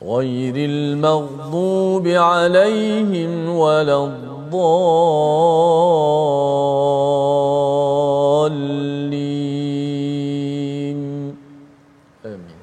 غير المغضوب عليهم ولا الضالين. آمين.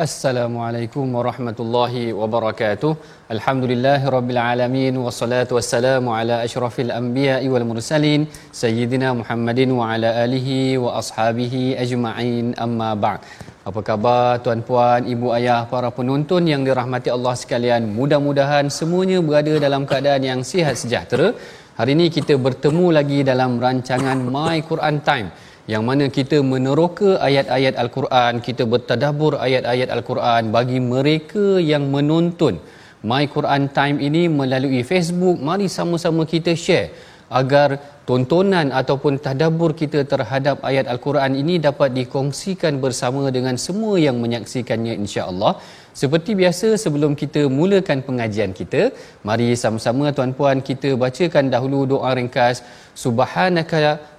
السلام عليكم ورحمة الله وبركاته. الحمد لله رب العالمين والصلاة والسلام على أشرف الأنبياء والمرسلين سيدنا محمد وعلى آله وأصحابه أجمعين. أما بعد Apa khabar tuan-puan, ibu ayah, para penonton yang dirahmati Allah sekalian? Mudah-mudahan semuanya berada dalam keadaan yang sihat sejahtera. Hari ini kita bertemu lagi dalam rancangan My Quran Time yang mana kita meneroka ayat-ayat Al-Quran, kita bertadabur ayat-ayat Al-Quran bagi mereka yang menonton My Quran Time ini melalui Facebook. Mari sama-sama kita share agar tontonan ataupun tadabbur kita terhadap ayat Al-Quran ini dapat dikongsikan bersama dengan semua yang menyaksikannya insya-Allah. Seperti biasa sebelum kita mulakan pengajian kita, mari sama-sama tuan-puan kita bacakan dahulu doa ringkas Subhanaka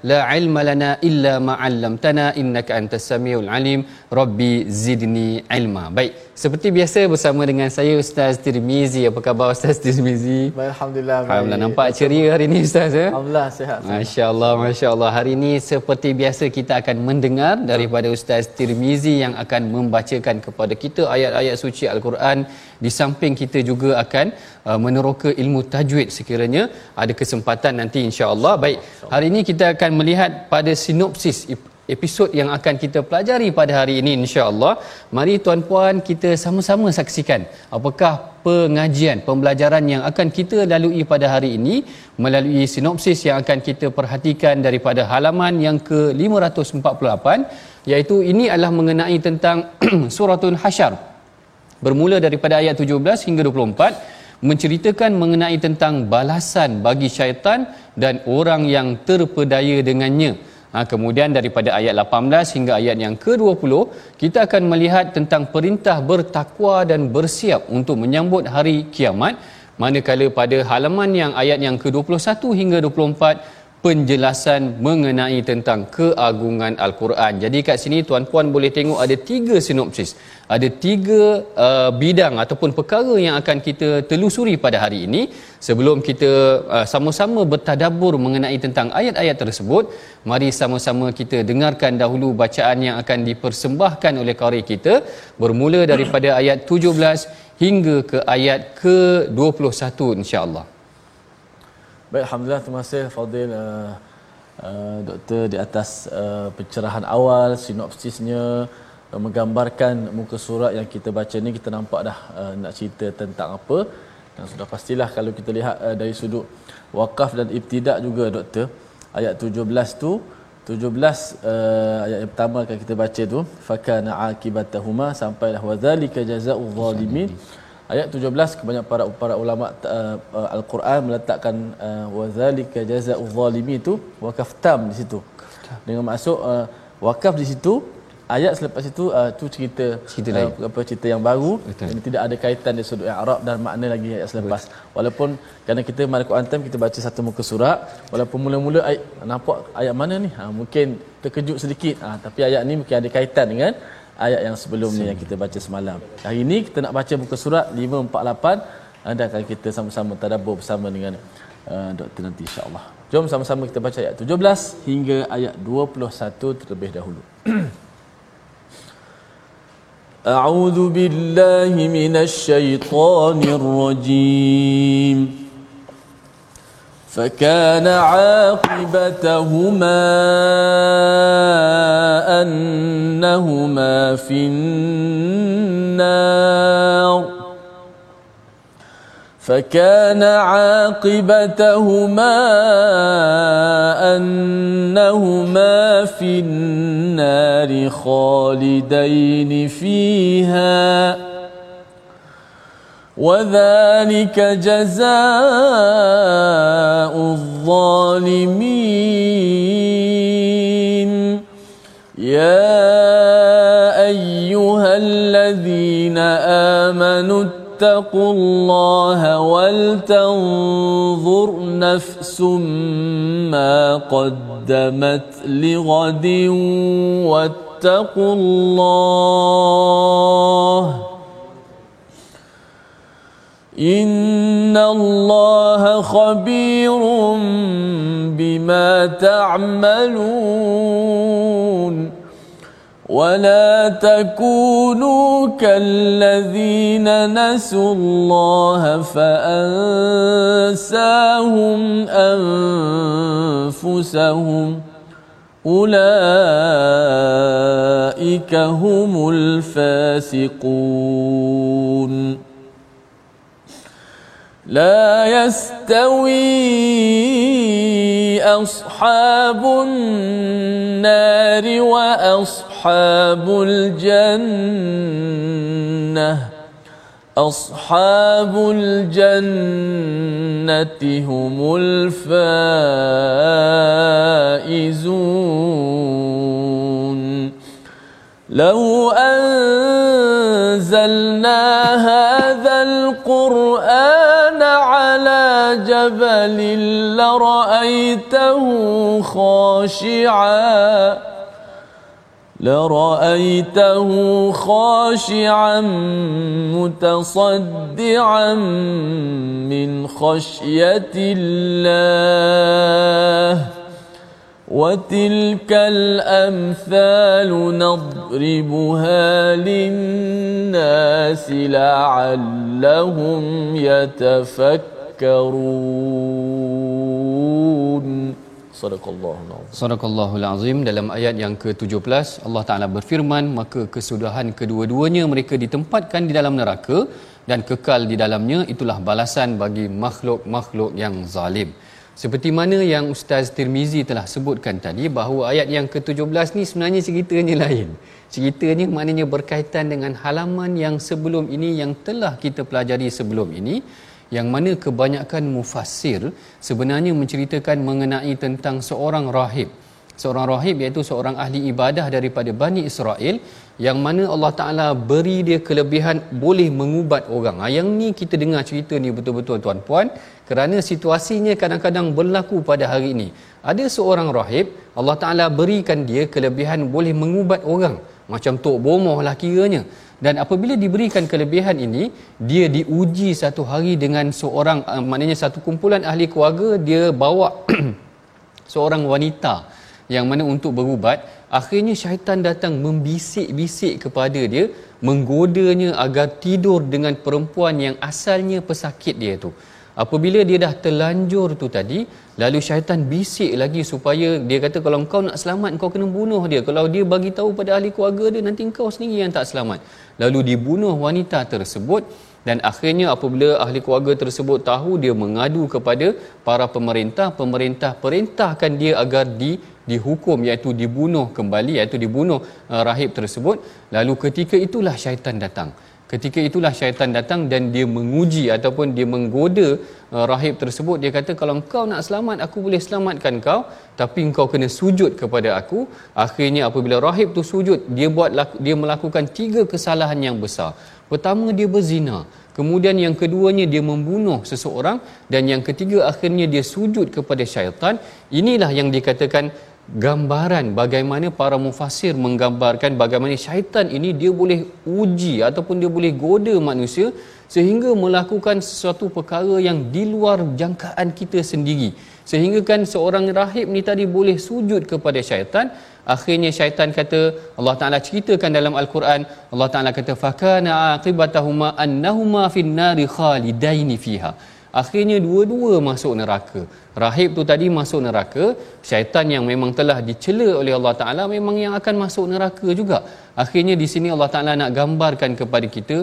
la ilma lana illa ma 'allamtana innaka antas samiul alim rabbi zidni ilma. Baik, seperti biasa bersama dengan saya Ustaz Tirmizi. Apa khabar Ustaz Tirmizi? Baik, Alhamdulillah. Alhamdulillah nampak ceria hari ini Ustaz ya. Alhamdulillah sihat. Masya-Allah, masya-Allah. Hari ini seperti biasa kita akan mendengar daripada Ustaz Tirmizi yang akan membacakan kepada kita ayat-ayat suci Al-Quran. Di samping kita juga akan uh, meneroka ilmu tajwid sekiranya ada kesempatan nanti insya-Allah. Baik, hari ini kita akan melihat pada sinopsis episod yang akan kita pelajari pada hari ini insya-Allah. Mari tuan-puan kita sama-sama saksikan apakah pengajian pembelajaran yang akan kita lalui pada hari ini melalui sinopsis yang akan kita perhatikan daripada halaman yang ke-548 iaitu ini adalah mengenai tentang suratul hasyar bermula daripada ayat 17 hingga 24 menceritakan mengenai tentang balasan bagi syaitan dan orang yang terpedaya dengannya. Ha, kemudian daripada ayat 18 hingga ayat yang ke-20 kita akan melihat tentang perintah bertakwa dan bersiap untuk menyambut hari kiamat manakala pada halaman yang ayat yang ke-21 hingga 24 penjelasan mengenai tentang keagungan Al-Quran. Jadi kat sini tuan-puan boleh tengok ada tiga sinopsis. Ada tiga uh, bidang ataupun perkara yang akan kita telusuri pada hari ini. Sebelum kita uh, sama-sama bertadabur mengenai tentang ayat-ayat tersebut, mari sama-sama kita dengarkan dahulu bacaan yang akan dipersembahkan oleh qari kita bermula daripada ayat 17 hingga ke ayat ke-21 insya-Allah. Baik, Alhamdulillah terima kasih Fadil uh, uh, Doktor di atas uh, pencerahan awal, sinopsisnya uh, menggambarkan muka surat yang kita baca ni kita nampak dah uh, nak cerita tentang apa. Dan sudah pastilah kalau kita lihat uh, dari sudut wakaf dan ibtidak juga Doktor ayat 17 tu 17 uh, ayat yang pertama akan kita baca tu fakana akibatahuma sampailah wadzalika jazaa'ul zalimin Ayat 17 kebanyakan para para ulama uh, uh, Al-Quran meletakkan uh, wazalika jazaa'ul zalimi itu wakaf tam di situ. Dengan maksud uh, wakaf di situ ayat selepas itu uh, tu cerita Cerita lain. uh, apa cerita yang baru Betul. yang tidak ada kaitan di sudut Arab dan makna lagi ayat selepas. Walaupun kerana kita mari Quran kita baca satu muka surat walaupun mula-mula ayat, nampak ayat mana ni? Ha, mungkin terkejut sedikit. Ha, tapi ayat ni mungkin ada kaitan dengan ayat yang sebelum ni yang kita baca semalam. Hari ini kita nak baca muka surat 548 dan akan kita sama-sama tadabbur bersama dengan uh, doktor nanti insya-Allah. Jom sama-sama kita baca ayat 17 hingga ayat 21 terlebih dahulu. أعوذ بالله من الشيطان الرجيم فكان عاقبتهما أنهما في النار. فكان عاقبتهما أنهما في النار خالدين فيها. وذلك جزاء الظالمين. يا أيها الذين آمنوا اتقوا الله ولتنظر نفس ما قدمت لغد واتقوا الله إن الله خبير بما تعملون ولا تكونوا كالذين نسوا الله فأنساهم أنفسهم أولئك هم الفاسقون لا يستوي أصحاب النار وأصحاب الجنة. أصحاب الجنة هم الفائزون. لو أنزلنا هذا القرآن جبل لرأيته خاشعا. لرأيته خاشعا متصدعا من خشية الله. وتلك الأمثال نضربها للناس لعلهم يتفكرون. tadhakkarun. Sadaqallahul Azim. Sadaqallahul Azim. Dalam ayat yang ke-17 Allah Ta'ala berfirman Maka kesudahan kedua-duanya mereka ditempatkan di dalam neraka Dan kekal di dalamnya Itulah balasan bagi makhluk-makhluk yang zalim. Seperti mana yang Ustaz Tirmizi telah sebutkan tadi bahawa ayat yang ke-17 ni sebenarnya ceritanya lain. Ceritanya maknanya berkaitan dengan halaman yang sebelum ini yang telah kita pelajari sebelum ini yang mana kebanyakan mufassir sebenarnya menceritakan mengenai tentang seorang rahib. Seorang rahib iaitu seorang ahli ibadah daripada Bani Israel yang mana Allah Ta'ala beri dia kelebihan boleh mengubat orang. Ha, yang ni kita dengar cerita ni betul-betul tuan-puan kerana situasinya kadang-kadang berlaku pada hari ini. Ada seorang rahib Allah Ta'ala berikan dia kelebihan boleh mengubat orang. Macam Tok Bomoh lah kiranya dan apabila diberikan kelebihan ini dia diuji satu hari dengan seorang uh, maknanya satu kumpulan ahli keluarga dia bawa seorang wanita yang mana untuk berubat. Akhirnya syaitan datang membisik-bisik kepada dia menggodanya agar tidur dengan perempuan yang asalnya pesakit dia tu apabila dia dah terlanjur tu tadi lalu syaitan bisik lagi supaya dia kata kalau kau nak selamat kau kena bunuh dia. Kalau dia bagi tahu pada ahli keluarga dia nanti kau sendiri yang tak selamat. Lalu dibunuh wanita tersebut dan akhirnya apabila ahli keluarga tersebut tahu dia mengadu kepada para pemerintah. Pemerintah perintahkan dia agar di dihukum iaitu dibunuh kembali iaitu dibunuh uh, rahib tersebut. Lalu ketika itulah syaitan datang Ketika itulah syaitan datang dan dia menguji ataupun dia menggoda uh, rahib tersebut. Dia kata kalau kau nak selamat, aku boleh selamatkan kau. Tapi kau kena sujud kepada aku. Akhirnya apabila rahib tu sujud, dia buat dia melakukan tiga kesalahan yang besar. Pertama dia berzina. Kemudian yang keduanya dia membunuh seseorang. Dan yang ketiga akhirnya dia sujud kepada syaitan. Inilah yang dikatakan gambaran bagaimana para mufassir menggambarkan bagaimana syaitan ini dia boleh uji ataupun dia boleh goda manusia sehingga melakukan sesuatu perkara yang di luar jangkaan kita sendiri. Sehingga kan seorang rahib ni tadi boleh sujud kepada syaitan. Akhirnya syaitan kata Allah Taala ceritakan dalam al-Quran Allah Taala kata fakana aqibatahuma annahuma finnari khalidaini fiha akhirnya dua-dua masuk neraka. Rahib tu tadi masuk neraka. Syaitan yang memang telah dicela oleh Allah Taala memang yang akan masuk neraka juga. Akhirnya di sini Allah Taala nak gambarkan kepada kita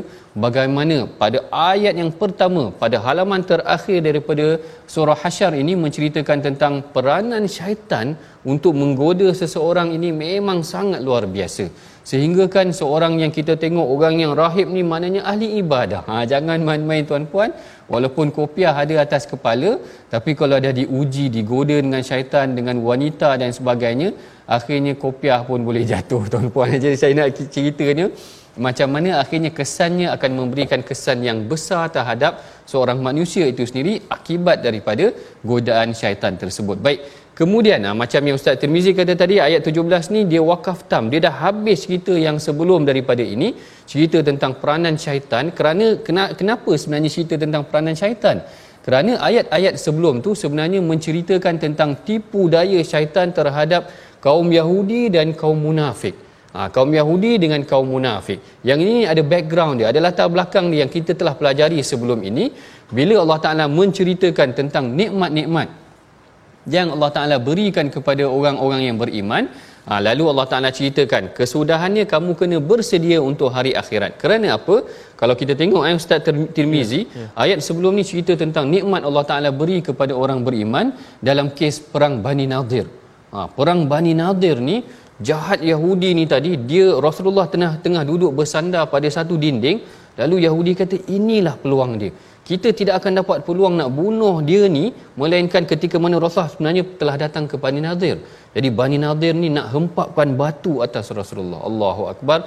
bagaimana pada ayat yang pertama pada halaman terakhir daripada surah hasyar ini menceritakan tentang peranan syaitan untuk menggoda seseorang ini memang sangat luar biasa. Sehingga kan seorang yang kita tengok orang yang rahib ni maknanya ahli ibadah. Ha, jangan main-main tuan-puan walaupun kopiah ada atas kepala tapi kalau dah diuji digoda dengan syaitan dengan wanita dan sebagainya akhirnya kopiah pun boleh jatuh tuan-puan. Jadi saya nak ceritanya macam mana akhirnya kesannya akan memberikan kesan yang besar terhadap seorang manusia itu sendiri akibat daripada godaan syaitan tersebut. Baik Kemudian ah, macam yang Ustaz Tirmizi kata tadi ayat 17 ni dia wakaf tam. Dia dah habis cerita yang sebelum daripada ini, cerita tentang peranan syaitan kerana kenapa sebenarnya cerita tentang peranan syaitan? Kerana ayat-ayat sebelum tu sebenarnya menceritakan tentang tipu daya syaitan terhadap kaum Yahudi dan kaum munafik. Ha, kaum Yahudi dengan kaum munafik. Yang ini ada background dia, ada latar belakang dia yang kita telah pelajari sebelum ini. Bila Allah Ta'ala menceritakan tentang nikmat-nikmat yang Allah Taala berikan kepada orang-orang yang beriman ha, lalu Allah Taala ceritakan kesudahannya kamu kena bersedia untuk hari akhirat. Kerana apa? Kalau kita tengok ayat Ustaz Tirmizi ya, ya. ayat sebelum ni cerita tentang nikmat Allah Taala beri kepada orang beriman dalam kes perang Bani Nadir. Ha, perang Bani Nadir ni jahat Yahudi ni tadi dia Rasulullah tengah tengah duduk bersandar pada satu dinding lalu Yahudi kata inilah peluang dia kita tidak akan dapat peluang nak bunuh dia ni melainkan ketika mana Rasulullah sebenarnya telah datang ke Bani Nadir. Jadi Bani Nadir ni nak hempapkan batu atas Rasulullah. Allahu Akbar.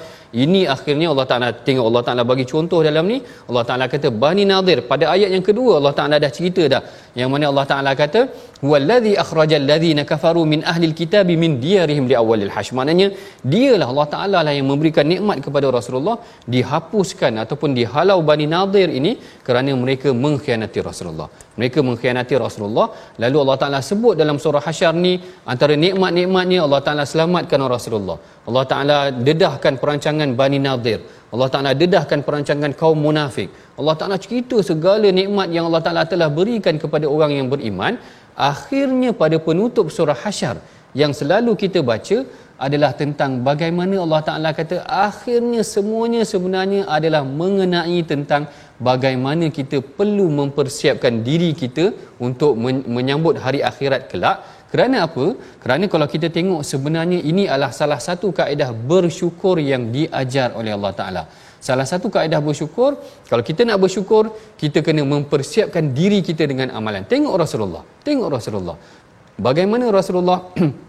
Ini akhirnya Allah Taala tengok Allah Taala bagi contoh dalam ni. Allah Taala kata Bani Nadir pada ayat yang kedua Allah Taala dah cerita dah. Yang mana Allah Taala kata wallazi akhrajal ladzina kafaru min ahli alkitabi min diyarihim li awwalil hash. Maknanya dialah Allah Taala lah yang memberikan nikmat kepada Rasulullah dihapuskan ataupun dihalau Bani Nadir ini kerana mereka mengkhianati Rasulullah. Mereka mengkhianati Rasulullah. Lalu Allah Taala sebut dalam surah Hasyar ni antara nikmat-nikmatnya Allah Taala selamatkan Rasulullah. Allah Taala dedahkan perancangan Bani Nadir. Allah Taala dedahkan perancangan kaum munafik. Allah Taala cerita segala nikmat yang Allah Taala telah berikan kepada orang yang beriman. Akhirnya pada penutup surah Hasyar yang selalu kita baca adalah tentang bagaimana Allah Taala kata akhirnya semuanya sebenarnya adalah mengenai tentang bagaimana kita perlu mempersiapkan diri kita untuk menyambut hari akhirat kelak kerana apa? Kerana kalau kita tengok sebenarnya ini adalah salah satu kaedah bersyukur yang diajar oleh Allah Taala. Salah satu kaedah bersyukur, kalau kita nak bersyukur, kita kena mempersiapkan diri kita dengan amalan. Tengok Rasulullah. Tengok Rasulullah. Bagaimana Rasulullah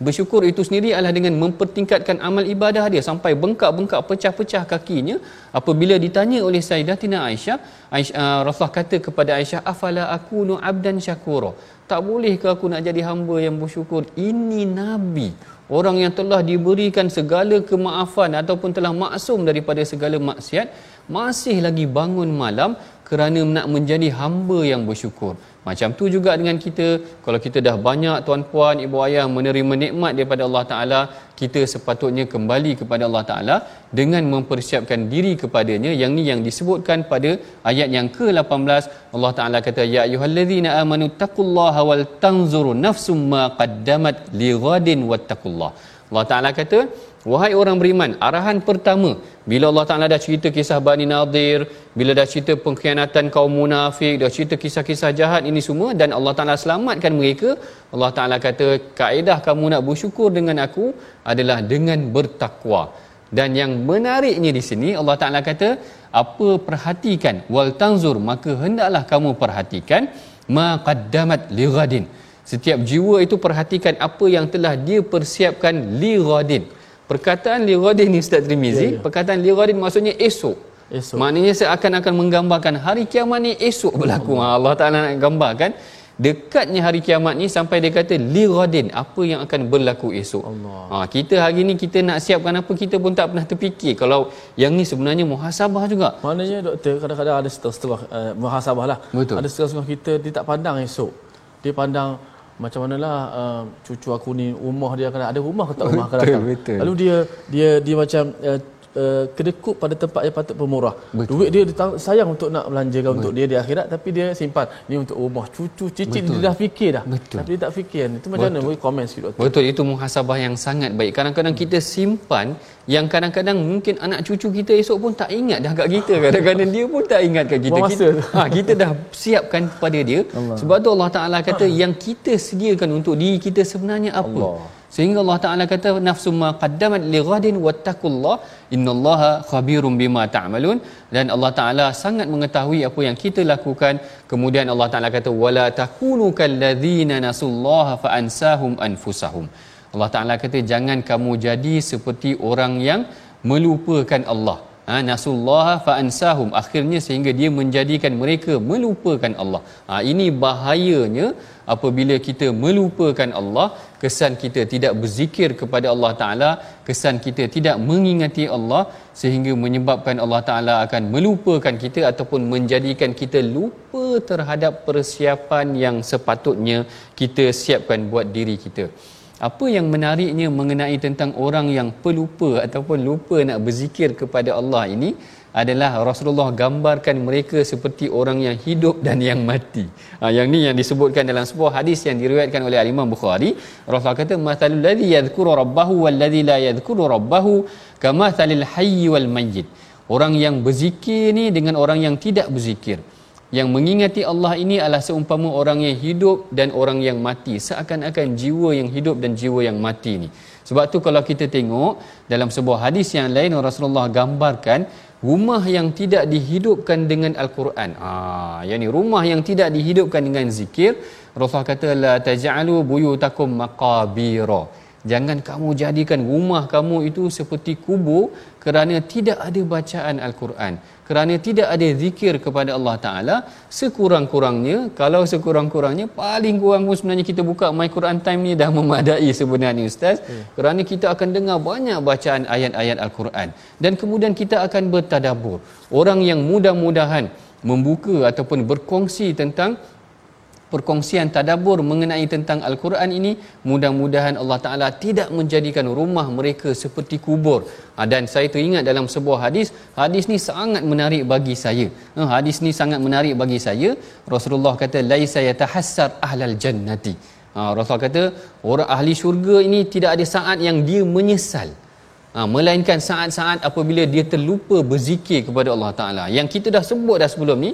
Bersyukur itu sendiri adalah dengan mempertingkatkan amal ibadah dia sampai bengkak-bengkak pecah-pecah kakinya. Apabila ditanya oleh Sayyidatina Aisyah, Aisyah uh, Rasulullah kata kepada Aisyah afala akunu abdan syakura? Tak boleh ke aku nak jadi hamba yang bersyukur? Ini nabi orang yang telah diberikan segala kemaafan ataupun telah maksum daripada segala maksiat masih lagi bangun malam kerana nak menjadi hamba yang bersyukur. Macam tu juga dengan kita. Kalau kita dah banyak tuan-puan ibu ayah menerima nikmat daripada Allah Taala kita sepatutnya kembali kepada Allah Taala dengan mempersiapkan diri kepadanya. Yang ni yang disebutkan pada ayat yang ke-18 Allah Taala kata ya ayyuhallazina amanu taqullaha wal tanzuru nafsum ma qaddamat lighadin wattaqullah Allah Taala kata Wahai orang beriman, arahan pertama bila Allah Taala dah cerita kisah Bani Nadir, bila dah cerita pengkhianatan kaum munafik, dah cerita kisah-kisah jahat ini semua dan Allah Taala selamatkan mereka, Allah Taala kata kaedah kamu nak bersyukur dengan aku adalah dengan bertakwa. Dan yang menariknya di sini Allah Taala kata apa perhatikan wal tanzur maka hendaklah kamu perhatikan ma qaddamat lighadin. Setiap jiwa itu perhatikan apa yang telah dia persiapkan lighadin. Perkataan lighadin ni Ustaz Trimizi, ya, ya. perkataan lighadin maksudnya esok. Esok. Maknanya seakan-akan menggambarkan hari kiamat ni esok berlaku. Allah, Allah Taala nak gambarkan dekatnya hari kiamat ni sampai dia kata li ghadin apa yang akan berlaku esok Allah. Ha, kita hari ni kita nak siapkan apa kita pun tak pernah terfikir kalau yang ni sebenarnya muhasabah juga maknanya doktor kadang-kadang ada setengah-setengah uh, muhasabah lah Betul. ada setengah-setengah kita dia tak pandang esok dia pandang macam manalah uh, cucu aku ni rumah dia akan ada. Rumah ke tak rumah akan datang? lalu dia dia dia macam uh, uh, kedekut pada tempat yang patut pemurah. Betul. Duit dia, sayang untuk nak belanjakan Betul. untuk dia di akhirat tapi dia simpan ni untuk rumah cucu cicit dia dah fikir dah. Betul. Tapi dia tak fikir. Itu macam Betul. mana? Boleh komen sikit doktor. Betul itu muhasabah yang sangat baik. Kadang-kadang kita simpan yang kadang-kadang mungkin anak cucu kita esok pun tak ingat dah kat kita. Kadang-kadang dia pun tak ingat kat kita. Kita, ha, kita dah siapkan pada dia. Allah. Sebab tu Allah Taala kata yang kita sediakan untuk diri kita sebenarnya apa? Allah. Sehingga Allah Taala kata nafsu ma qaddamat li ghadin wattaqullah innallaha khabirum bima ta'malun dan Allah Taala sangat mengetahui apa yang kita lakukan. Kemudian Allah Taala kata wala takunu kalladzina nasullaha fa ansahum anfusahum. Allah Taala kata jangan kamu jadi seperti orang yang melupakan Allah. Ha, nasullah fa ansahum akhirnya sehingga dia menjadikan mereka melupakan Allah. Ha, ini bahayanya apabila kita melupakan Allah kesan kita tidak berzikir kepada Allah Taala kesan kita tidak mengingati Allah sehingga menyebabkan Allah Taala akan melupakan kita ataupun menjadikan kita lupa terhadap persiapan yang sepatutnya kita siapkan buat diri kita apa yang menariknya mengenai tentang orang yang pelupa ataupun lupa nak berzikir kepada Allah ini adalah Rasulullah gambarkan mereka seperti orang yang hidup dan yang mati. Ha, yang ni yang disebutkan dalam sebuah hadis yang diriwayatkan oleh Imam Bukhari. Rasulullah kata matalul ladzi yadhkuru rabbahu wal ladzi la yadhkuru rabbahu kamathalil hayy wal mayyit. Orang yang berzikir ni dengan orang yang tidak berzikir. Yang mengingati Allah ini adalah seumpama orang yang hidup dan orang yang mati. Seakan-akan jiwa yang hidup dan jiwa yang mati ni. Sebab tu kalau kita tengok dalam sebuah hadis yang lain Rasulullah gambarkan rumah yang tidak dihidupkan dengan al-Quran. Ah, yakni rumah yang tidak dihidupkan dengan zikir, Rasulullah kata la taj'alu buyutakum maqabira. Jangan kamu jadikan rumah kamu itu seperti kubur kerana tidak ada bacaan al-Quran kerana tidak ada zikir kepada Allah Taala. Sekurang-kurangnya kalau sekurang-kurangnya paling kurang pun sebenarnya kita buka my Quran time ni dah memadai sebenarnya ustaz. Hmm. kerana kita akan dengar banyak bacaan ayat-ayat al-Quran. Dan kemudian kita akan bertadabbur. Orang yang mudah-mudahan membuka ataupun berkongsi tentang perkongsian tadabbur mengenai tentang al-Quran ini mudah-mudahan Allah Taala tidak menjadikan rumah mereka seperti kubur. Ha, dan saya teringat dalam sebuah hadis hadis ni sangat menarik bagi saya. Ha, hadis ni sangat menarik bagi saya. Rasulullah kata laisa yatahassar ahlal jannati. Ha, Rasulullah kata orang ahli syurga ini tidak ada saat yang dia menyesal. Ha, melainkan saat-saat apabila dia terlupa berzikir kepada Allah Ta'ala. Yang kita dah sebut dah sebelum ni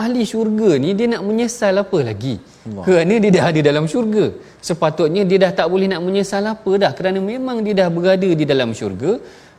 ahli syurga ni dia nak menyesal apa lagi? Allah. kerana dia dah ada dalam syurga. Sepatutnya dia dah tak boleh nak menyesal apa dah. Kerana memang dia dah berada di dalam syurga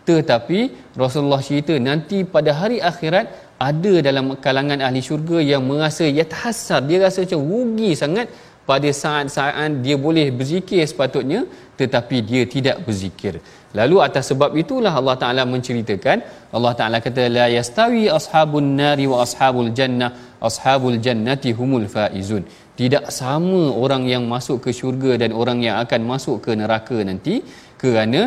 tetapi Rasulullah cerita nanti pada hari akhirat ada dalam kalangan ahli syurga yang merasa ya tahasar dia rasa macam rugi sangat pada saat-saat dia boleh berzikir sepatutnya tetapi dia tidak berzikir. Lalu atas sebab itulah Allah Taala menceritakan Allah Taala kata la yastawi ashabun nari wa ashabul jannah ashabul jannati humul faizun. Tidak sama orang yang masuk ke syurga dan orang yang akan masuk ke neraka nanti kerana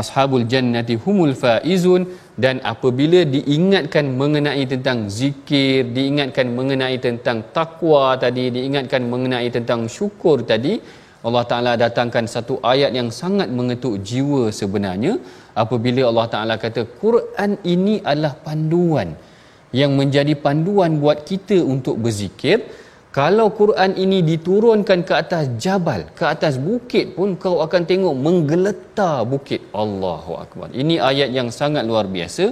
ashabul jannati humul faizun dan apabila diingatkan mengenai tentang zikir diingatkan mengenai tentang takwa tadi diingatkan mengenai tentang syukur tadi Allah Taala datangkan satu ayat yang sangat mengetuk jiwa sebenarnya apabila Allah Taala kata Quran ini adalah panduan yang menjadi panduan buat kita untuk berzikir kalau Quran ini diturunkan ke atas jabal, ke atas bukit pun kau akan tengok menggeletar bukit. Allahu akbar. Ini ayat yang sangat luar biasa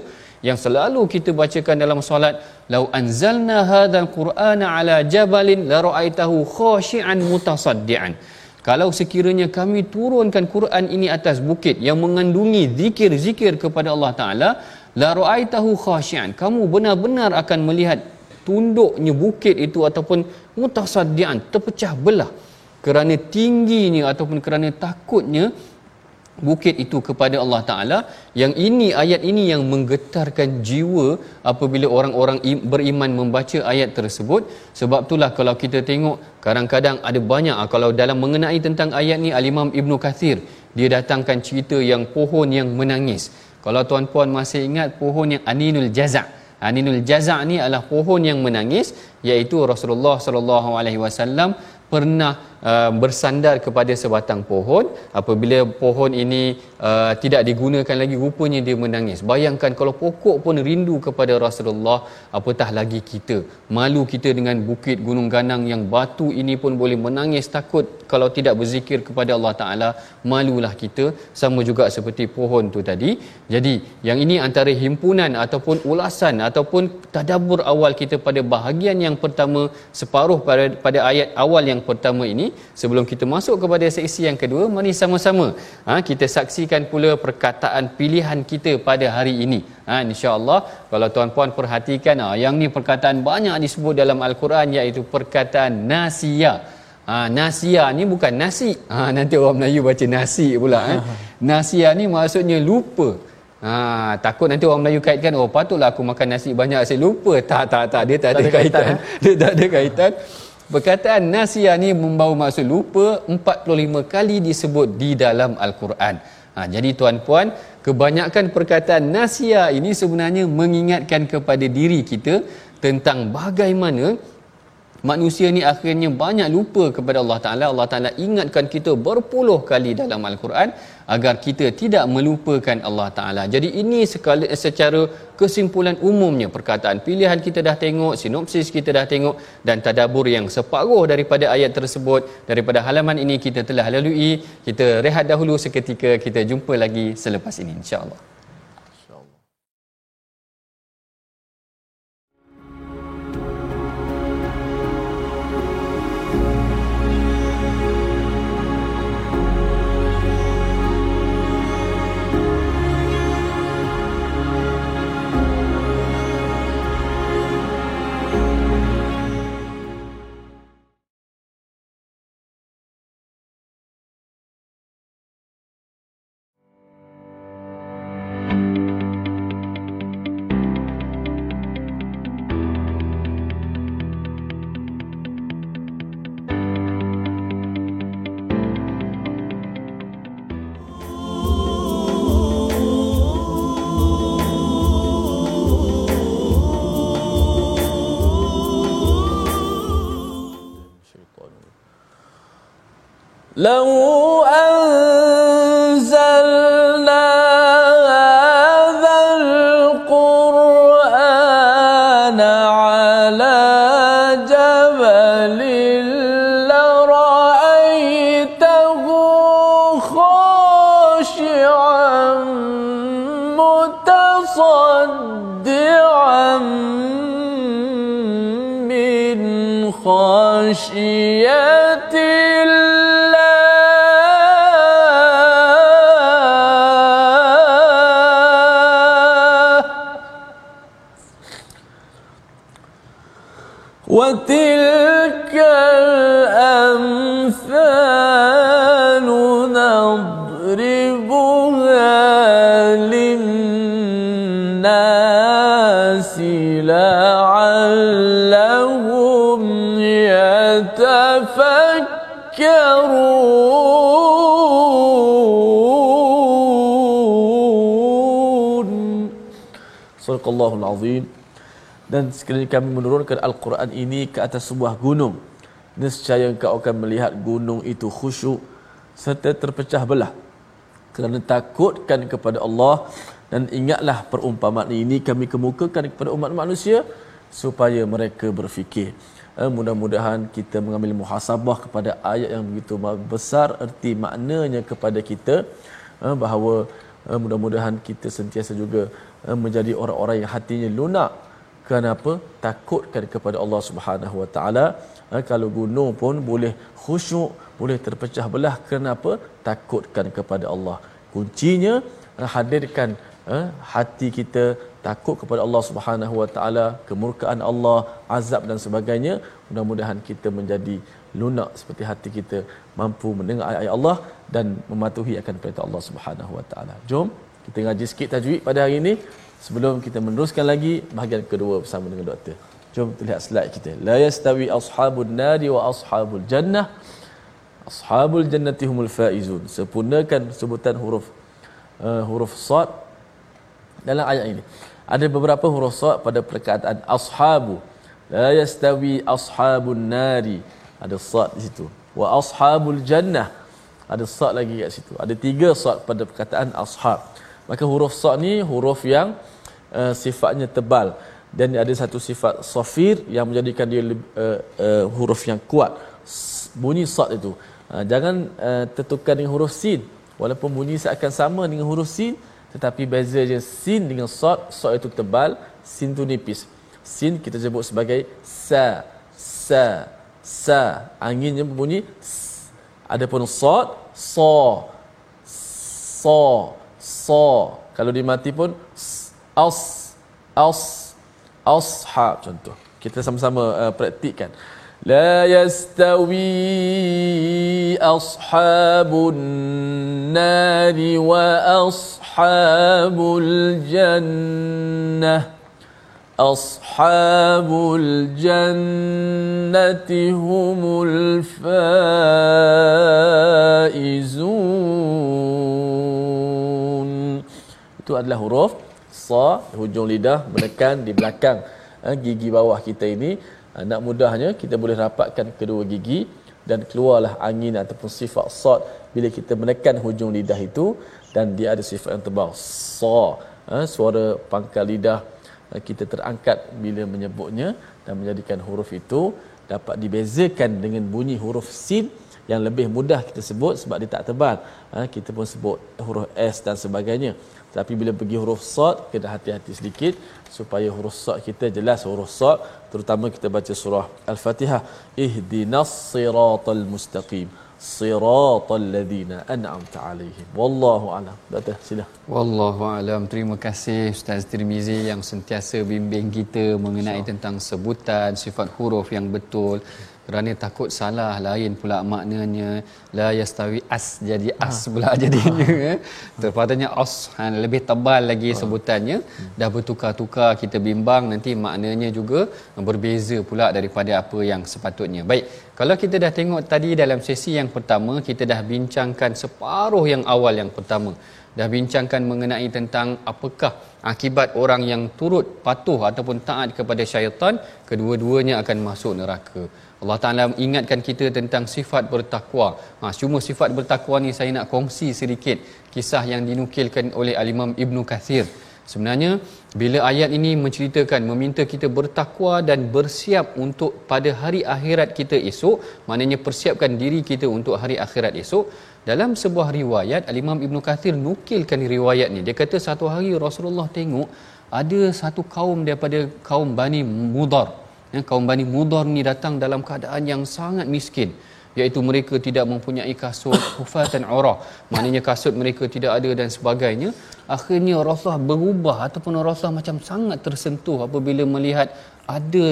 yang selalu kita bacakan dalam solat, "Lau anzalna hadzal Qur'ana ala jabalin la ra'aitahu khashi'an mutasaddian." Kalau sekiranya kami turunkan Quran ini atas bukit yang mengandungi zikir-zikir kepada Allah Taala, la ra'aitahu khashi'an. Kamu benar-benar akan melihat tunduknya bukit itu ataupun mutasaddian terpecah belah kerana tingginya ataupun kerana takutnya bukit itu kepada Allah Taala. Yang ini ayat ini yang menggetarkan jiwa apabila orang-orang beriman membaca ayat tersebut. Sebab itulah kalau kita tengok kadang-kadang ada banyak ah, kalau dalam mengenai tentang ayat ni al-Imam Ibnu Kathir dia datangkan cerita yang pohon yang menangis. Kalau tuan-puan masih ingat pohon yang aninul jaza' aninul jaza' ni adalah pohon yang menangis iaitu Rasulullah sallallahu alaihi wasallam pernah uh, bersandar kepada sebatang pohon. Apabila pohon ini uh, tidak digunakan lagi rupanya dia menangis. Bayangkan kalau pokok pun rindu kepada Rasulullah apatah lagi kita? Malu kita dengan bukit gunung ganang yang batu ini pun boleh menangis takut kalau tidak berzikir kepada Allah Taala. Malulah kita. Sama juga seperti pohon tu tadi. Jadi yang ini antara himpunan ataupun ulasan ataupun tadabbur awal kita pada bahagian yang pertama separuh pada pada ayat awal yang pertama ini sebelum kita masuk kepada seksi yang kedua mari sama-sama ha, kita saksikan pula perkataan pilihan kita pada hari ini ha, insya-Allah kalau tuan-puan perhatikan ha, yang ni perkataan banyak disebut dalam al-Quran iaitu perkataan nasia ha, nasia ni bukan nasi ha, nanti orang Melayu baca nasi pula eh. nasia ni maksudnya lupa Ha, takut nanti orang Melayu kaitkan oh patutlah aku makan nasi banyak saya lupa tak tak tak dia tak, tak ada, ada kaitan, kaitan. Eh? dia tak ada kaitan Perkataan nasia ni membawa maksud lupa 45 kali disebut di dalam Al-Quran. Ha, jadi tuan-puan, kebanyakan perkataan nasia ini sebenarnya mengingatkan kepada diri kita tentang bagaimana manusia ni akhirnya banyak lupa kepada Allah Taala. Allah Taala ingatkan kita berpuluh kali dalam Al-Quran agar kita tidak melupakan Allah Taala. Jadi ini sekali secara kesimpulan umumnya perkataan pilihan kita dah tengok, sinopsis kita dah tengok dan tadabbur yang separuh daripada ayat tersebut daripada halaman ini kita telah lalui. Kita rehat dahulu seketika, kita jumpa lagi selepas ini insya-Allah. 冷雾 sadaqallahul azim. Dan sekiranya kami menurunkan al-Quran ini ke atas sebuah gunung niscaya engkau akan melihat gunung itu khusyuk serta terpecah belah kerana takutkan kepada Allah. Dan ingatlah perumpamaan ini kami kemukakan kepada umat manusia supaya mereka berfikir. Eh, mudah-mudahan kita mengambil muhasabah kepada ayat yang begitu besar erti maknanya kepada kita eh, bahawa eh, mudah-mudahan kita sentiasa juga menjadi orang-orang yang hatinya lunak Kenapa? Takutkan kepada Allah Subhanahu Wa Taala. Ha, kalau gunung pun boleh khusyuk, boleh terpecah belah. Kenapa? Takutkan kepada Allah. Kuncinya ha, hadirkan eh, hati kita takut kepada Allah Subhanahu Wa Taala, kemurkaan Allah, azab dan sebagainya. Mudah-mudahan kita menjadi lunak seperti hati kita mampu mendengar ayat-ayat Allah dan mematuhi akan perintah Allah Subhanahu Wa Taala. Jom kita ngaji sikit tajwid pada hari ini sebelum kita meneruskan lagi bahagian kedua bersama dengan doktor. Jom kita lihat slide kita. La yastawi ashabun nari wa ashabul jannah. Ashabul jannati humul faizun. Sempurnakan sebutan huruf uh, huruf sad dalam ayat ini. Ada beberapa huruf sad pada perkataan ashabu. La yastawi ashabun nari. Ada sad di situ. Wa ashabul jannah. Ada sad lagi kat situ. Ada tiga sad pada perkataan ashab. Maka huruf sad ni huruf yang uh, sifatnya tebal dan ada satu sifat safir yang menjadikan dia uh, uh, huruf yang kuat. Bunyi sad itu. Uh, jangan uh, tertukar dengan huruf sin. Walaupun bunyi seakan sama dengan huruf sin tetapi beza je sin dengan sad, sad itu tebal, sin tu nipis. Sin kita sebut sebagai sa, sa, sa. Anginnya berbunyi adapun sad, sa, sa, so kalau dimati pun aus aus aushab contoh. Kita sama-sama uh, praktikkan. La yastawi ashabun nari wa ashabul jannah. Ashabul jannati humul faizun itu adalah huruf sa hujung lidah menekan di belakang eh, gigi bawah kita ini. Ah, nak mudahnya kita boleh rapatkan kedua gigi dan keluarlah angin ataupun sifat sad bila kita menekan hujung lidah itu dan dia ada sifat yang tebal. Sa ha, suara pangkal lidah ha, kita terangkat bila menyebutnya dan menjadikan huruf itu dapat dibezakan dengan bunyi huruf sin yang lebih mudah kita sebut sebab dia tak tebal. Ha, kita pun sebut huruf S dan sebagainya tapi bila pergi huruf sad kena hati-hati sedikit supaya huruf sad kita jelas huruf sad. Terutama kita baca surah al-fatihah. Ihdinas siratal mustaqim. Siratal ladzina an'amta alaihim. Wallahu alam. Doktor sila. Wallahu alam. Terima kasih ustaz Tirmizi yang sentiasa bimbing kita mengenai so. tentang sebutan sifat huruf yang betul kerana takut salah lain pula maknanya la yastawi as jadi as ha. pula jadinya ha. terpatutnya as ha, lebih tebal lagi ha. sebutannya hmm. dah bertukar-tukar kita bimbang nanti maknanya juga berbeza pula daripada apa yang sepatutnya baik kalau kita dah tengok tadi dalam sesi yang pertama kita dah bincangkan separuh yang awal yang pertama dah bincangkan mengenai tentang apakah akibat orang yang turut patuh ataupun taat kepada syaitan kedua-duanya akan masuk neraka Allah Ta'ala ingatkan kita tentang sifat bertakwa. Ha, cuma sifat bertakwa ni saya nak kongsi sedikit kisah yang dinukilkan oleh Al-Imam Ibn Kathir. Sebenarnya, bila ayat ini menceritakan meminta kita bertakwa dan bersiap untuk pada hari akhirat kita esok, maknanya persiapkan diri kita untuk hari akhirat esok, dalam sebuah riwayat, Al-Imam Ibn Kathir nukilkan riwayat ni. Dia kata satu hari Rasulullah tengok ada satu kaum daripada kaum Bani Mudar ya, kaum Bani Mudar ni datang dalam keadaan yang sangat miskin iaitu mereka tidak mempunyai kasut hufatan urah. Maknanya kasut mereka tidak ada dan sebagainya. Akhirnya Rasulullah berubah ataupun Rasulullah macam sangat tersentuh apabila melihat ada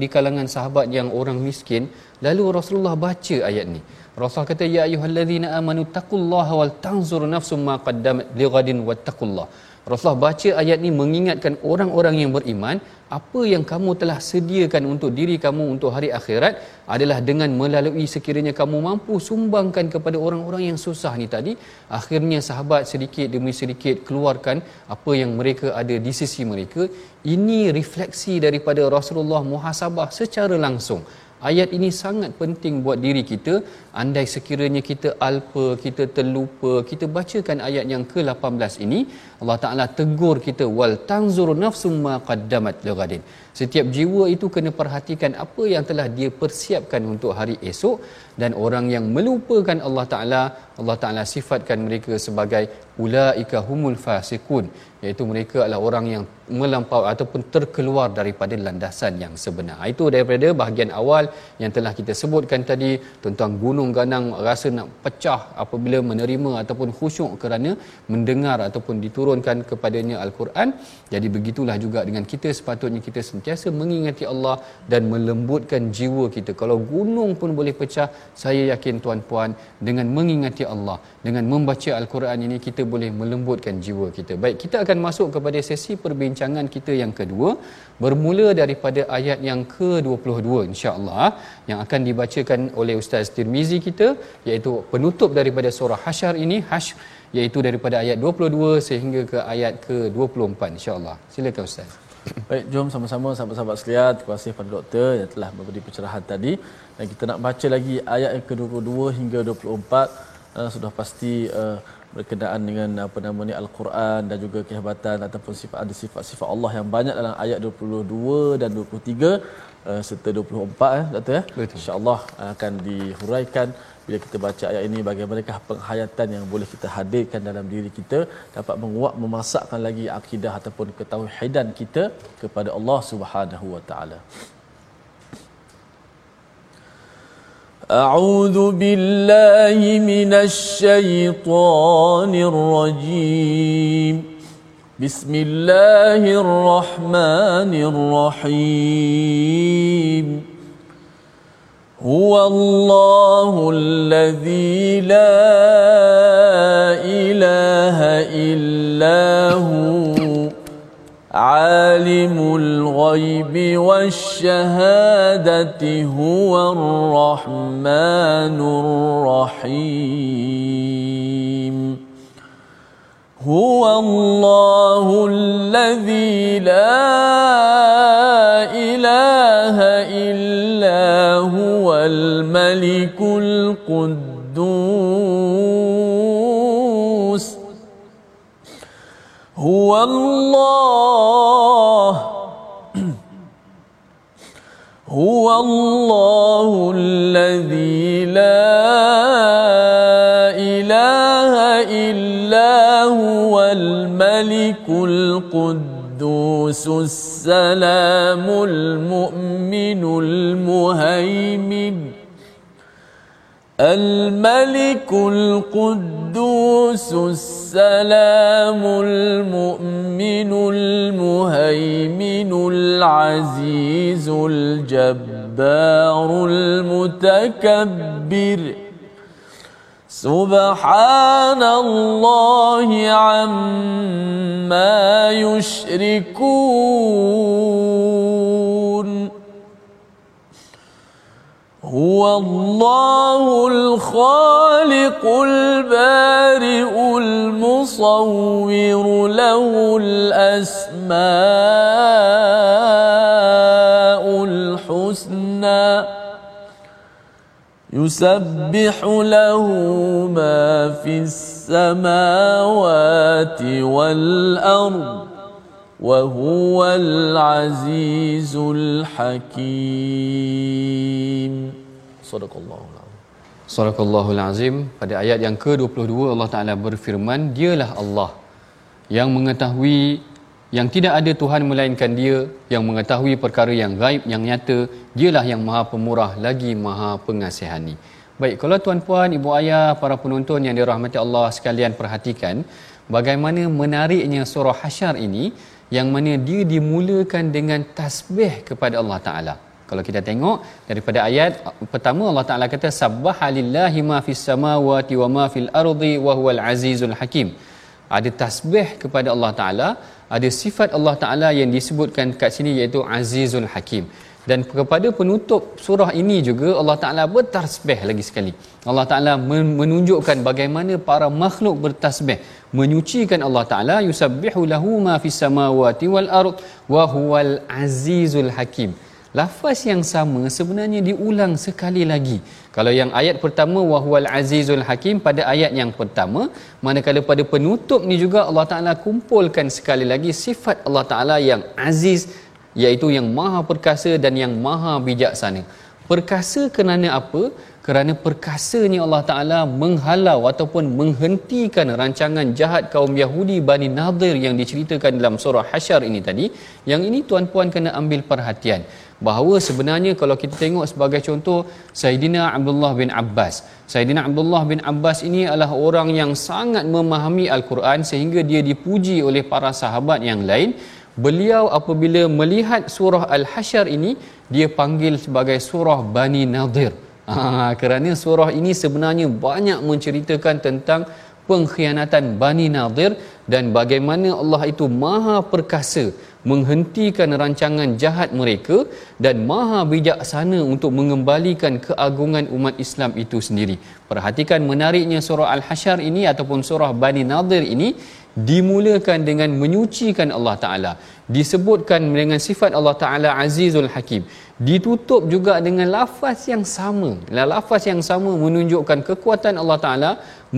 di kalangan sahabat yang orang miskin. Lalu Rasulullah baca ayat ni. Rasulullah kata ya ayyuhallazina amanu taqullaha wal tanzur nafsum ma qaddamat lighadin wattaqullah Rasulullah baca ayat ni mengingatkan orang-orang yang beriman apa yang kamu telah sediakan untuk diri kamu untuk hari akhirat adalah dengan melalui sekiranya kamu mampu sumbangkan kepada orang-orang yang susah ni tadi akhirnya sahabat sedikit demi sedikit keluarkan apa yang mereka ada di sisi mereka ini refleksi daripada Rasulullah muhasabah secara langsung Ayat ini sangat penting buat diri kita. Andai sekiranya kita alpa, kita terlupa, kita bacakan ayat yang ke-18 ini, Allah Taala tegur kita wal tanzur nafsum ma qaddamat lighadin. Setiap jiwa itu kena perhatikan apa yang telah dia persiapkan untuk hari esok dan orang yang melupakan Allah Taala, Allah Taala sifatkan mereka sebagai ulaika humul fasiqun iaitu mereka adalah orang yang melampau ataupun terkeluar daripada landasan yang sebenar. Itu daripada bahagian awal yang telah kita sebutkan tadi tentang gunung gunung ganang rasa nak pecah apabila menerima ataupun khusyuk kerana mendengar ataupun diturunkan kepadanya al-Quran. Jadi begitulah juga dengan kita. Sepatutnya kita sentiasa mengingati Allah dan melembutkan jiwa kita. Kalau gunung pun boleh pecah saya yakin tuan-puan dengan mengingati Allah dengan membaca al-Quran ini kita boleh melembutkan jiwa kita. Baik kita akan masuk kepada sesi perbincangan kita yang kedua. Bermula daripada ayat yang ke-22 insya-Allah yang akan dibacakan oleh Ustaz Tirmizi kita iaitu penutup daripada surah Hasyr ini Hash iaitu daripada ayat 22 sehingga ke ayat ke-24 insya-Allah. Silakan Ustaz. Baik, jom sama-sama sahabat-sahabat sekalian. Terima kasih kepada doktor yang telah memberi pencerahan tadi. Dan kita nak baca lagi ayat yang ke-22 hingga 24. Uh, sudah pasti uh, berkenaan dengan apa nama ni Al-Quran dan juga kehebatan ataupun sifat ada sifat-sifat Allah yang banyak dalam ayat 22 dan 23 uh, serta 24 eh doktor ya. Insya-Allah akan dihuraikan bila kita baca ayat ini bagaimanakah penghayatan yang boleh kita hadirkan dalam diri kita dapat menguat memasakkan lagi akidah ataupun ketauhidan kita kepada Allah Subhanahu wa taala. أعوذ بالله من الشيطان الرجيم بسم الله الرحمن الرحيم. هو الله الذي لا إله إلا هو عالم الغيب والشهادة هو الرحمن الرحيم. هو الله الذي لا إله إلا هو الملك القدوس. هو الله هو الله الذي لا الملك القدوس السلام المؤمن المهيمن. الملك القدوس السلام المؤمن المهيمن العزيز الجبار المتكبر. سبحان الله عما يشركون. هو الله الخالق البارئ المصور له الأسماء الحسنى. يسبح له ما في السماوات والأرض وهو العزيز الحكيم Sadaqallahu Sadaqallahul Azim pada ayat yang ke-22 Allah Taala berfirman dialah Allah yang mengetahui yang tidak ada Tuhan melainkan dia yang mengetahui perkara yang gaib yang nyata. Dialah yang maha pemurah lagi maha pengasihani. Baik kalau tuan-puan ibu ayah para penonton yang dirahmati Allah sekalian perhatikan bagaimana menariknya surah hasyar ini yang mana dia dimulakan dengan tasbih kepada Allah Taala. Kalau kita tengok daripada ayat pertama Allah Taala kata subhanallahi ma fis samawati wa ma fil ardi wa huwal azizul hakim. Ada tasbih kepada Allah Taala, ada sifat Allah Taala yang disebutkan kat sini iaitu azizul hakim. Dan kepada penutup surah ini juga Allah Taala bertasbih lagi sekali. Allah Taala menunjukkan bagaimana para makhluk bertasbih menyucikan Allah Taala yusabbihu lahu ma fis samawati wal ard wa huwal azizul hakim lafaz yang sama sebenarnya diulang sekali lagi. Kalau yang ayat pertama wahwal azizul hakim pada ayat yang pertama manakala pada penutup ni juga Allah Taala kumpulkan sekali lagi sifat Allah Taala yang aziz iaitu yang maha perkasa dan yang maha bijaksana. Perkasa kerana apa? Kerana perkasanya Allah Taala menghalau ataupun menghentikan rancangan jahat kaum Yahudi Bani Nadir yang diceritakan dalam surah Hasyar ini tadi. Yang ini tuan-puan kena ambil perhatian bahawa sebenarnya kalau kita tengok sebagai contoh Saidina Abdullah bin Abbas. Saidina Abdullah bin Abbas ini adalah orang yang sangat memahami Al-Quran sehingga dia dipuji oleh para sahabat yang lain. Beliau apabila melihat surah Al-Hasyr ini dia panggil sebagai surah Bani Nadir. Ha, kerana surah ini sebenarnya banyak menceritakan tentang pengkhianatan Bani Nadir dan bagaimana Allah itu maha perkasa menghentikan rancangan jahat mereka dan maha bijaksana untuk mengembalikan keagungan umat Islam itu sendiri. Perhatikan menariknya surah Al-Hasyr ini ataupun surah Bani Nadir ini dimulakan dengan menyucikan Allah Taala disebutkan dengan sifat Allah Taala Azizul Hakim ditutup juga dengan lafaz yang sama lafaz yang sama menunjukkan kekuatan Allah Taala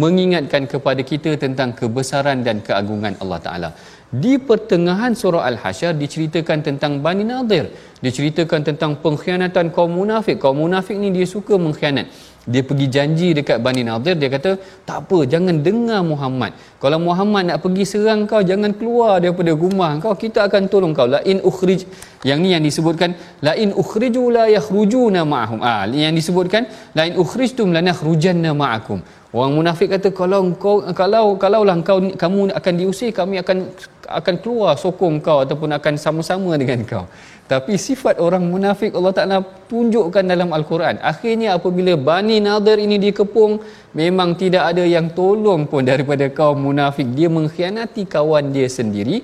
mengingatkan kepada kita tentang kebesaran dan keagungan Allah Taala di pertengahan surah Al-Hasyr diceritakan tentang Bani Nadir. Diceritakan tentang pengkhianatan kaum munafik. Kaum munafik ni dia suka mengkhianat. Dia pergi janji dekat Bani Nadir. Dia kata tak apa jangan dengar Muhammad. Kalau Muhammad nak pergi serang kau jangan keluar daripada rumah kau. Kita akan tolong kau. La in ukhrij yang ni yang disebutkan la in ukhriju la yakhrujuna ma'ahum. Ah yang disebutkan la in ukhrijtum lanakhrujanna ma'akum orang munafik kata kalau kau kalau kalaulah kau kamu akan diusir kami akan akan keluar sokong kau ataupun akan sama-sama dengan kau tapi sifat orang munafik Allah Ta'ala tunjukkan dalam Al-Quran. Akhirnya apabila Bani Nadir ini dikepung, memang tidak ada yang tolong pun daripada kaum munafik. Dia mengkhianati kawan dia sendiri.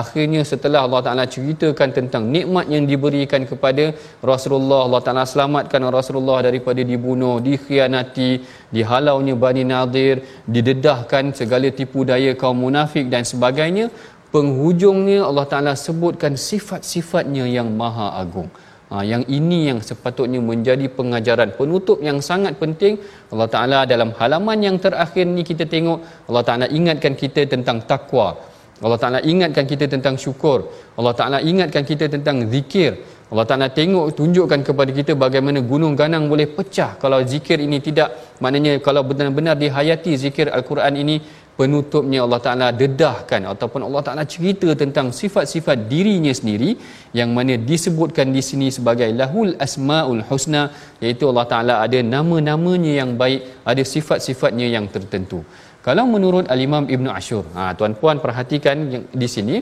Akhirnya setelah Allah Ta'ala ceritakan tentang nikmat yang diberikan kepada Rasulullah. Allah Ta'ala selamatkan Rasulullah daripada dibunuh, dikhianati, dihalaunya Bani Nadir, didedahkan segala tipu daya kaum munafik dan sebagainya penghujungnya Allah Taala sebutkan sifat-sifatnya yang maha agung. Ha, yang ini yang sepatutnya menjadi pengajaran penutup yang sangat penting Allah Taala dalam halaman yang terakhir ni kita tengok Allah Taala ingatkan kita tentang takwa. Allah Taala ingatkan kita tentang syukur. Allah Taala ingatkan kita tentang zikir. Allah Taala tengok tunjukkan kepada kita bagaimana gunung ganang boleh pecah kalau zikir ini tidak maknanya kalau benar-benar dihayati zikir al-Quran ini penutupnya Allah Ta'ala dedahkan ataupun Allah Ta'ala cerita tentang sifat-sifat dirinya sendiri yang mana disebutkan di sini sebagai lahul asma'ul husna iaitu Allah Ta'ala ada nama-namanya yang baik ada sifat-sifatnya yang tertentu kalau menurut Al-Imam Ibn Ashur ha, tuan-puan perhatikan di sini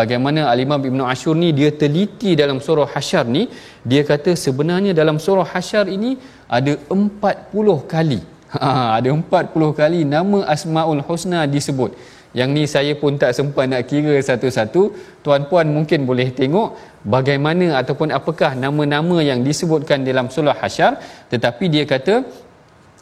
bagaimana Al-Imam Ibn Ashur ni dia teliti dalam surah Hasyar ni dia kata sebenarnya dalam surah Hasyar ini ada 40 kali Ha, ada 40 kali nama Asmaul Husna disebut. Yang ni saya pun tak sempat nak kira satu-satu. Tuan-puan mungkin boleh tengok bagaimana ataupun apakah nama-nama yang disebutkan dalam surah Hasyar. Tetapi dia kata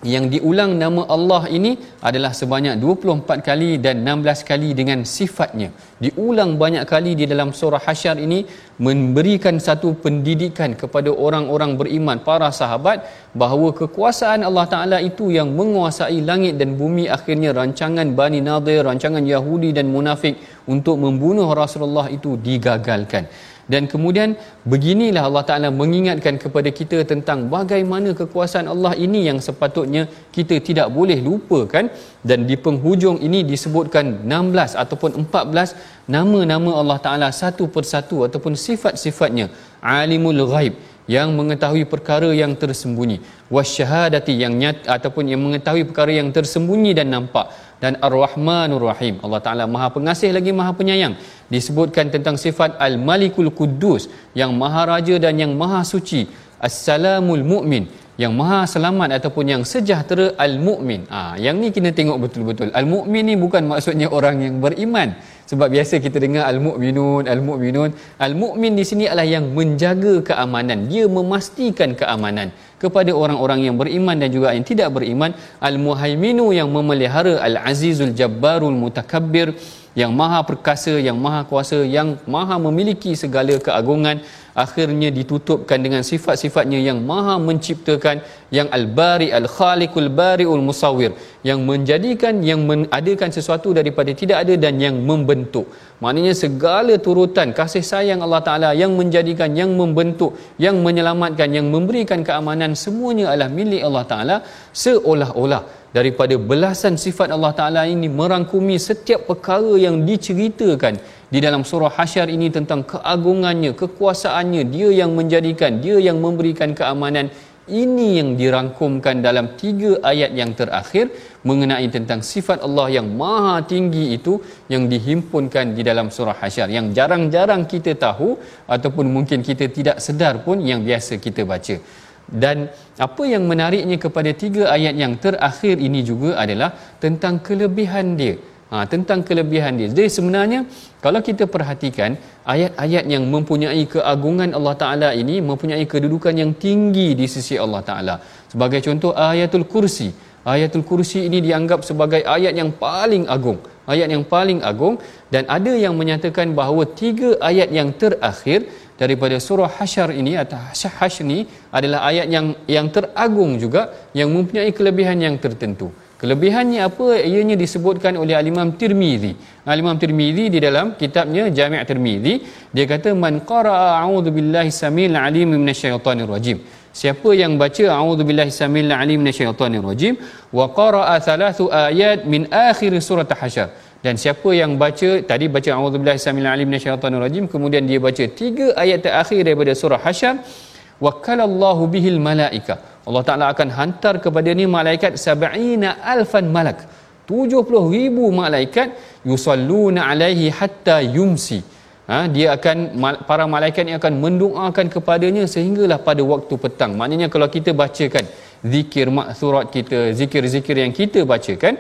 yang diulang nama Allah ini adalah sebanyak 24 kali dan 16 kali dengan sifatnya. Diulang banyak kali di dalam surah Hasyar ini memberikan satu pendidikan kepada orang-orang beriman, para sahabat bahawa kekuasaan Allah Taala itu yang menguasai langit dan bumi akhirnya rancangan Bani Nadir, rancangan Yahudi dan munafik untuk membunuh Rasulullah itu digagalkan dan kemudian beginilah Allah Taala mengingatkan kepada kita tentang bagaimana kekuasaan Allah ini yang sepatutnya kita tidak boleh lupakan. Dan di penghujung ini disebutkan 16 ataupun 14 nama-nama Allah Taala satu persatu ataupun sifat-sifatnya. Alimul ghaib yang mengetahui perkara yang tersembunyi. Wasyahadati yang nyata ataupun yang mengetahui perkara yang tersembunyi dan nampak dan ar-rahmanur rahim Allah Taala Maha Pengasih lagi Maha Penyayang disebutkan tentang sifat al-malikul quddus yang maha raja dan yang maha suci as-salamul mu'min yang maha selamat ataupun yang sejahtera al-mu'min. Ah, ha, yang ni kena tengok betul-betul. Al-mu'min ni bukan maksudnya orang yang beriman. Sebab biasa kita dengar al-mu'minun, al-mu'minun. Al-mu'min di sini adalah yang menjaga keamanan. Dia memastikan keamanan kepada orang-orang yang beriman dan juga yang tidak beriman. Al-muhaiminu yang memelihara al-azizul jabbarul mutakabbir yang maha perkasa, yang maha kuasa, yang maha memiliki segala keagungan akhirnya ditutupkan dengan sifat-sifatnya yang maha menciptakan yang al-bari al-khaliqul bariul musawwir yang menjadikan yang mengadakan sesuatu daripada tidak ada dan yang membentuk. Maknanya segala turutan kasih sayang Allah taala yang menjadikan yang membentuk yang menyelamatkan yang memberikan keamanan semuanya adalah milik Allah taala. Seolah-olah daripada belasan sifat Allah taala ini merangkumi setiap perkara yang diceritakan di dalam surah Hasyar ini tentang keagungannya, kekuasaannya, dia yang menjadikan, dia yang memberikan keamanan. Ini yang dirangkumkan dalam tiga ayat yang terakhir mengenai tentang sifat Allah yang maha tinggi itu yang dihimpunkan di dalam surah Hasyar yang jarang-jarang kita tahu ataupun mungkin kita tidak sedar pun yang biasa kita baca. Dan apa yang menariknya kepada tiga ayat yang terakhir ini juga adalah tentang kelebihan dia. Ha, tentang kelebihan dia. Jadi sebenarnya kalau kita perhatikan ayat-ayat yang mempunyai keagungan Allah Taala ini mempunyai kedudukan yang tinggi di sisi Allah Taala. Sebagai contoh ayatul kursi. Ayatul kursi ini dianggap sebagai ayat yang paling agung. Ayat yang paling agung dan ada yang menyatakan bahawa tiga ayat yang terakhir daripada surah Hasyar ini atau Hasyar ini adalah ayat yang yang teragung juga yang mempunyai kelebihan yang tertentu. Kelebihannya apa? Ianya disebutkan oleh Al-Imam Tirmizi. Al-Imam Tirmizi di dalam kitabnya Jami' Tirmizi, dia kata man qara'a a'udzu billahi samil alim minasyaitonir rajim. Siapa yang baca a'udzu billahi samil alim minasyaitonir rajim wa qara'a thalathu ayat min akhir surah Hasyar. Dan siapa yang baca tadi baca a'udzubillahi samil alim minasyaitonir rajim kemudian dia baca tiga ayat terakhir daripada surah Hasyr wakalallahu bihil malaika. Allah Taala akan hantar kepada ni malaikat sab'ina alfan malak. 70 ribu malaikat yusalluna alaihi hatta yumsi. Ha, dia akan para malaikat ini akan mendoakan kepadanya sehinggalah pada waktu petang. Maknanya kalau kita bacakan zikir maksurat kita, zikir-zikir yang kita bacakan,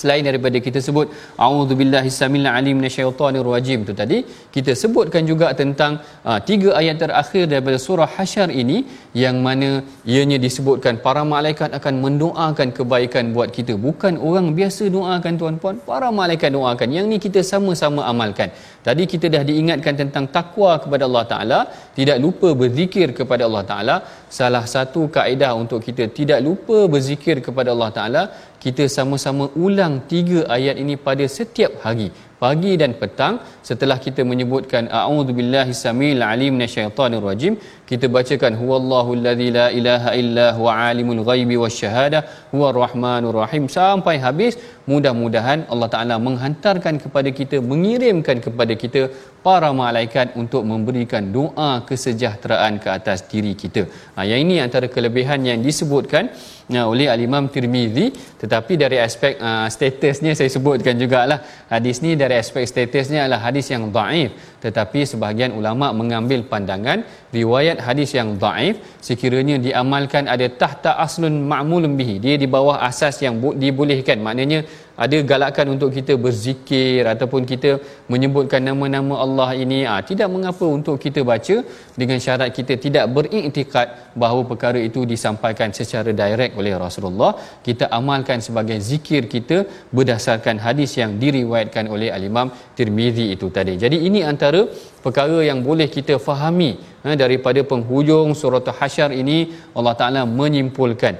selain daripada kita sebut auzubillahi samil alim minasyaitonir rajim tu tadi kita sebutkan juga tentang uh, tiga ayat terakhir daripada surah hasyar ini yang mana ianya disebutkan para malaikat akan mendoakan kebaikan buat kita. Bukan orang biasa doakan tuan-puan. Para malaikat doakan. Yang ni kita sama-sama amalkan. Tadi kita dah diingatkan tentang takwa kepada Allah taala tidak lupa berzikir kepada Allah taala. Salah satu kaedah untuk kita tidak lupa berzikir kepada Allah taala kita sama-sama ulang tiga ayat ini pada setiap hari pagi dan petang. Setelah kita menyebutkan a'udzubillahi samil alim minasyaitonir rajim kita bacakan huwallahu allazi la ilaha illa huwa alimul ghaibi wasyahadah huwa rahmanur rahim. Sampai habis mudah-mudahan Allah Taala menghantarkan kepada kita mengirimkan kepada kita para malaikat untuk memberikan doa kesejahteraan ke atas diri kita. Ha, yang ini antara kelebihan yang disebutkan uh, oleh Al-Imam Tirmizi. Tetapi dari aspek uh, statusnya saya sebutkan jugalah. Hadis ni dari aspek statusnya adalah hadis yang daif. Tetapi sebahagian ulama mengambil pandangan riwayat hadis yang daif sekiranya diamalkan ada tahta aslun ma'mulun bihi. Dia di bawah asas yang dibolehkan. Maknanya ada galakan untuk kita berzikir ataupun kita menyebutkan nama-nama Allah ini? Ah tidak mengapa untuk kita baca dengan syarat kita tidak beriktikad bahawa perkara itu disampaikan secara direct oleh Rasulullah. Kita amalkan sebagai zikir kita berdasarkan hadis yang diriwayatkan oleh al-Imam Tirmizi itu tadi. Jadi ini antara perkara yang boleh kita fahami ha, daripada penghujung surah Hasyar ini Allah Taala menyimpulkan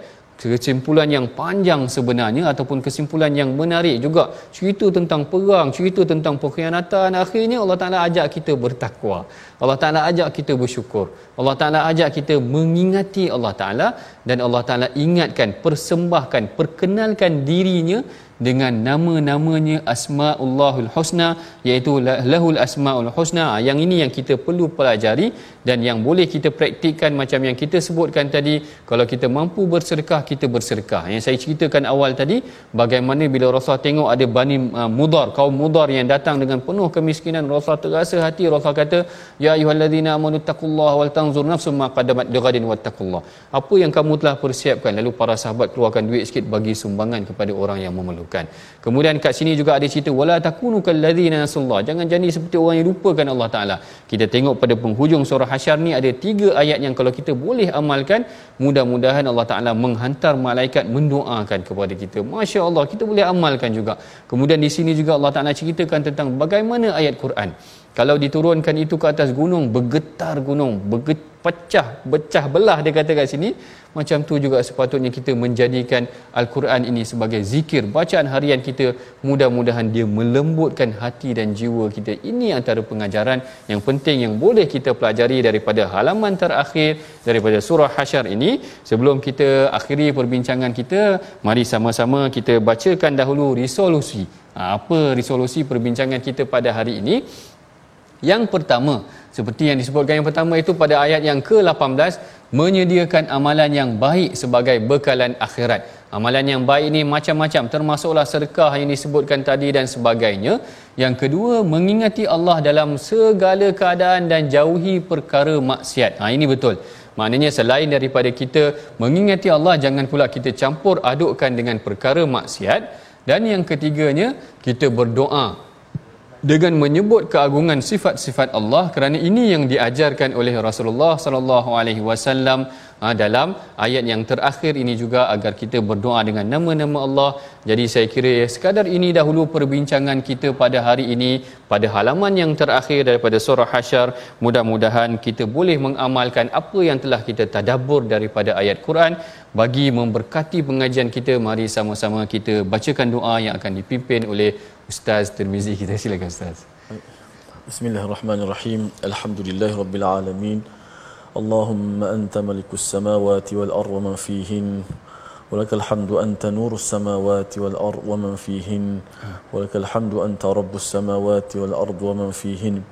kesimpulan yang panjang sebenarnya ataupun kesimpulan yang menarik juga. Cerita tentang perang cerita tentang pengkhianatan akhirnya Allah Taala ajak kita bertakwa. Allah Taala ajak kita bersyukur. Allah Taala ajak kita mengingati Allah Taala dan Allah Taala ingatkan persembahkan perkenalkan dirinya dengan nama-namanya Asmaullahul Husna iaitu Lahul Asmaul Husna. Ah, yang ini yang kita perlu pelajari dan yang boleh kita praktikkan macam yang kita sebutkan tadi kalau kita mampu bersedekah kita bersedekah. Yang saya ceritakan awal tadi bagaimana bila Rasul tengok ada Bani uh, Mudar kaum Mudar yang datang dengan penuh kemiskinan Rasul terasa hati. Rasul kata ya ayyuhallazina amanu taqullaha wal tanzur nafsum ma qaddamat lighadin wattaqullah. Apa yang kamu telah persiapkan? Lalu para sahabat keluarkan duit sikit bagi sumbangan kepada orang yang memerlukan. Kemudian kat sini juga ada cerita wala takunu kallazina nasallah. Jangan jadi seperti orang yang lupakan Allah taala. Kita tengok pada penghujung surah hasyar ni ada tiga ayat yang kalau kita boleh amalkan mudah-mudahan Allah taala menghantar malaikat mendoakan kepada kita. masya-Allah kita boleh amalkan juga. Kemudian di sini juga Allah taala ceritakan tentang bagaimana ayat Quran. Kalau diturunkan itu ke atas gunung bergetar gunung bergetar pecah becah belah dia kata kat sini. Macam tu juga sepatutnya kita menjadikan al-Quran ini sebagai zikir bacaan harian kita. Mudah-mudahan dia melembutkan hati dan jiwa kita. Ini antara pengajaran yang penting yang boleh kita pelajari daripada halaman terakhir daripada surah hasyar ini. Sebelum kita akhiri perbincangan kita mari sama-sama kita bacakan dahulu resolusi ha, apa resolusi perbincangan kita pada hari ini? Yang pertama seperti yang disebutkan yang pertama itu pada ayat yang ke-18 menyediakan amalan yang baik sebagai bekalan akhirat. Amalan yang baik ini macam-macam termasuklah sedekah yang disebutkan tadi dan sebagainya. Yang kedua mengingati Allah dalam segala keadaan dan jauhi perkara maksiat. Ha ini betul. Maknanya selain daripada kita mengingati Allah jangan pula kita campur adukkan dengan perkara maksiat dan yang ketiganya kita berdoa dengan menyebut keagungan sifat-sifat Allah kerana ini yang diajarkan oleh Rasulullah sallallahu alaihi wasallam ha, dalam ayat yang terakhir ini juga agar kita berdoa dengan nama-nama Allah. Jadi saya kira ya, sekadar ini dahulu perbincangan kita pada hari ini pada halaman yang terakhir daripada surah Hasyar. Mudah-mudahan kita boleh mengamalkan apa yang telah kita tadabbur daripada ayat Quran bagi memberkati pengajian kita. Mari sama-sama kita bacakan doa yang akan dipimpin oleh Ustaz Tirmizi kita. Silakan Ustaz. Bismillahirrahmanirrahim. Alhamdulillahirabbil اللهم أنت ملك السماوات والأرض ومن فيهن ولك الحمد أنت نور السماوات والأرض ومن فيهن ولك الحمد أنت رب السماوات والأرض ومن فيهن.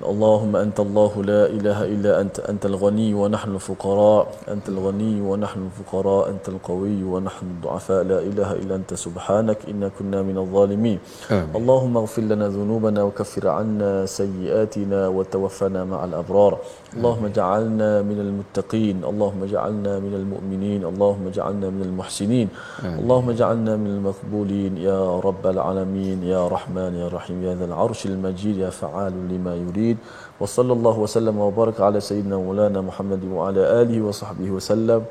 اللهم أنت الله لا إله إلا أنت أنت الغني ونحن الفقراء أنت الغني ونحن الفقراء أنت القوي ونحن الضعفاء لا إله إلا أنت سبحانك إنا كنا من الظالمين. آمين. اللهم اغفر لنا ذنوبنا وكفر عنا سيئاتنا وتوفنا مع الأبرار. اللهم اجعلنا من المتقين اللهم اجعلنا من المؤمنين اللهم اجعلنا من المحسنين آمين. اللهم اجعلنا من المقبولين يا رب العالمين يا رحمن يا رحيم يا ذا العرش المجيد يا فعال لما يريد المريد وصلى الله وسلم وبارك على سيدنا مولانا محمد وعلى آله وصحبه وسلم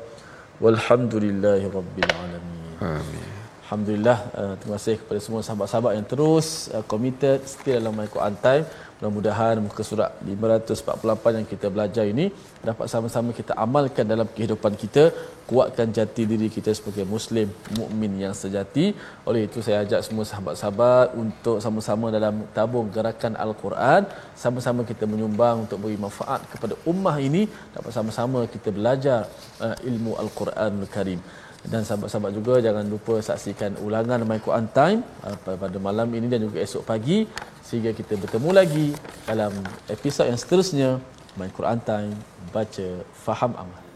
والحمد لله رب العالمين آمين Alhamdulillah, uh, terima kasih kepada semua sahabat-sahabat yang terus uh, committed stay dalam My Quran Time. Mudah-mudahan muka surat 548 yang kita belajar ini dapat sama-sama kita amalkan dalam kehidupan kita, kuatkan jati diri kita sebagai muslim mukmin yang sejati. Oleh itu saya ajak semua sahabat-sahabat untuk sama-sama dalam tabung gerakan Al-Quran, sama-sama kita menyumbang untuk beri manfaat kepada ummah ini, dapat sama-sama kita belajar uh, ilmu Al-Quranul Karim. Dan sahabat-sahabat juga jangan lupa saksikan ulangan My Quran Time uh, pada malam ini dan juga esok pagi sehingga kita bertemu lagi dalam episod yang seterusnya. My Quran Time baca faham amal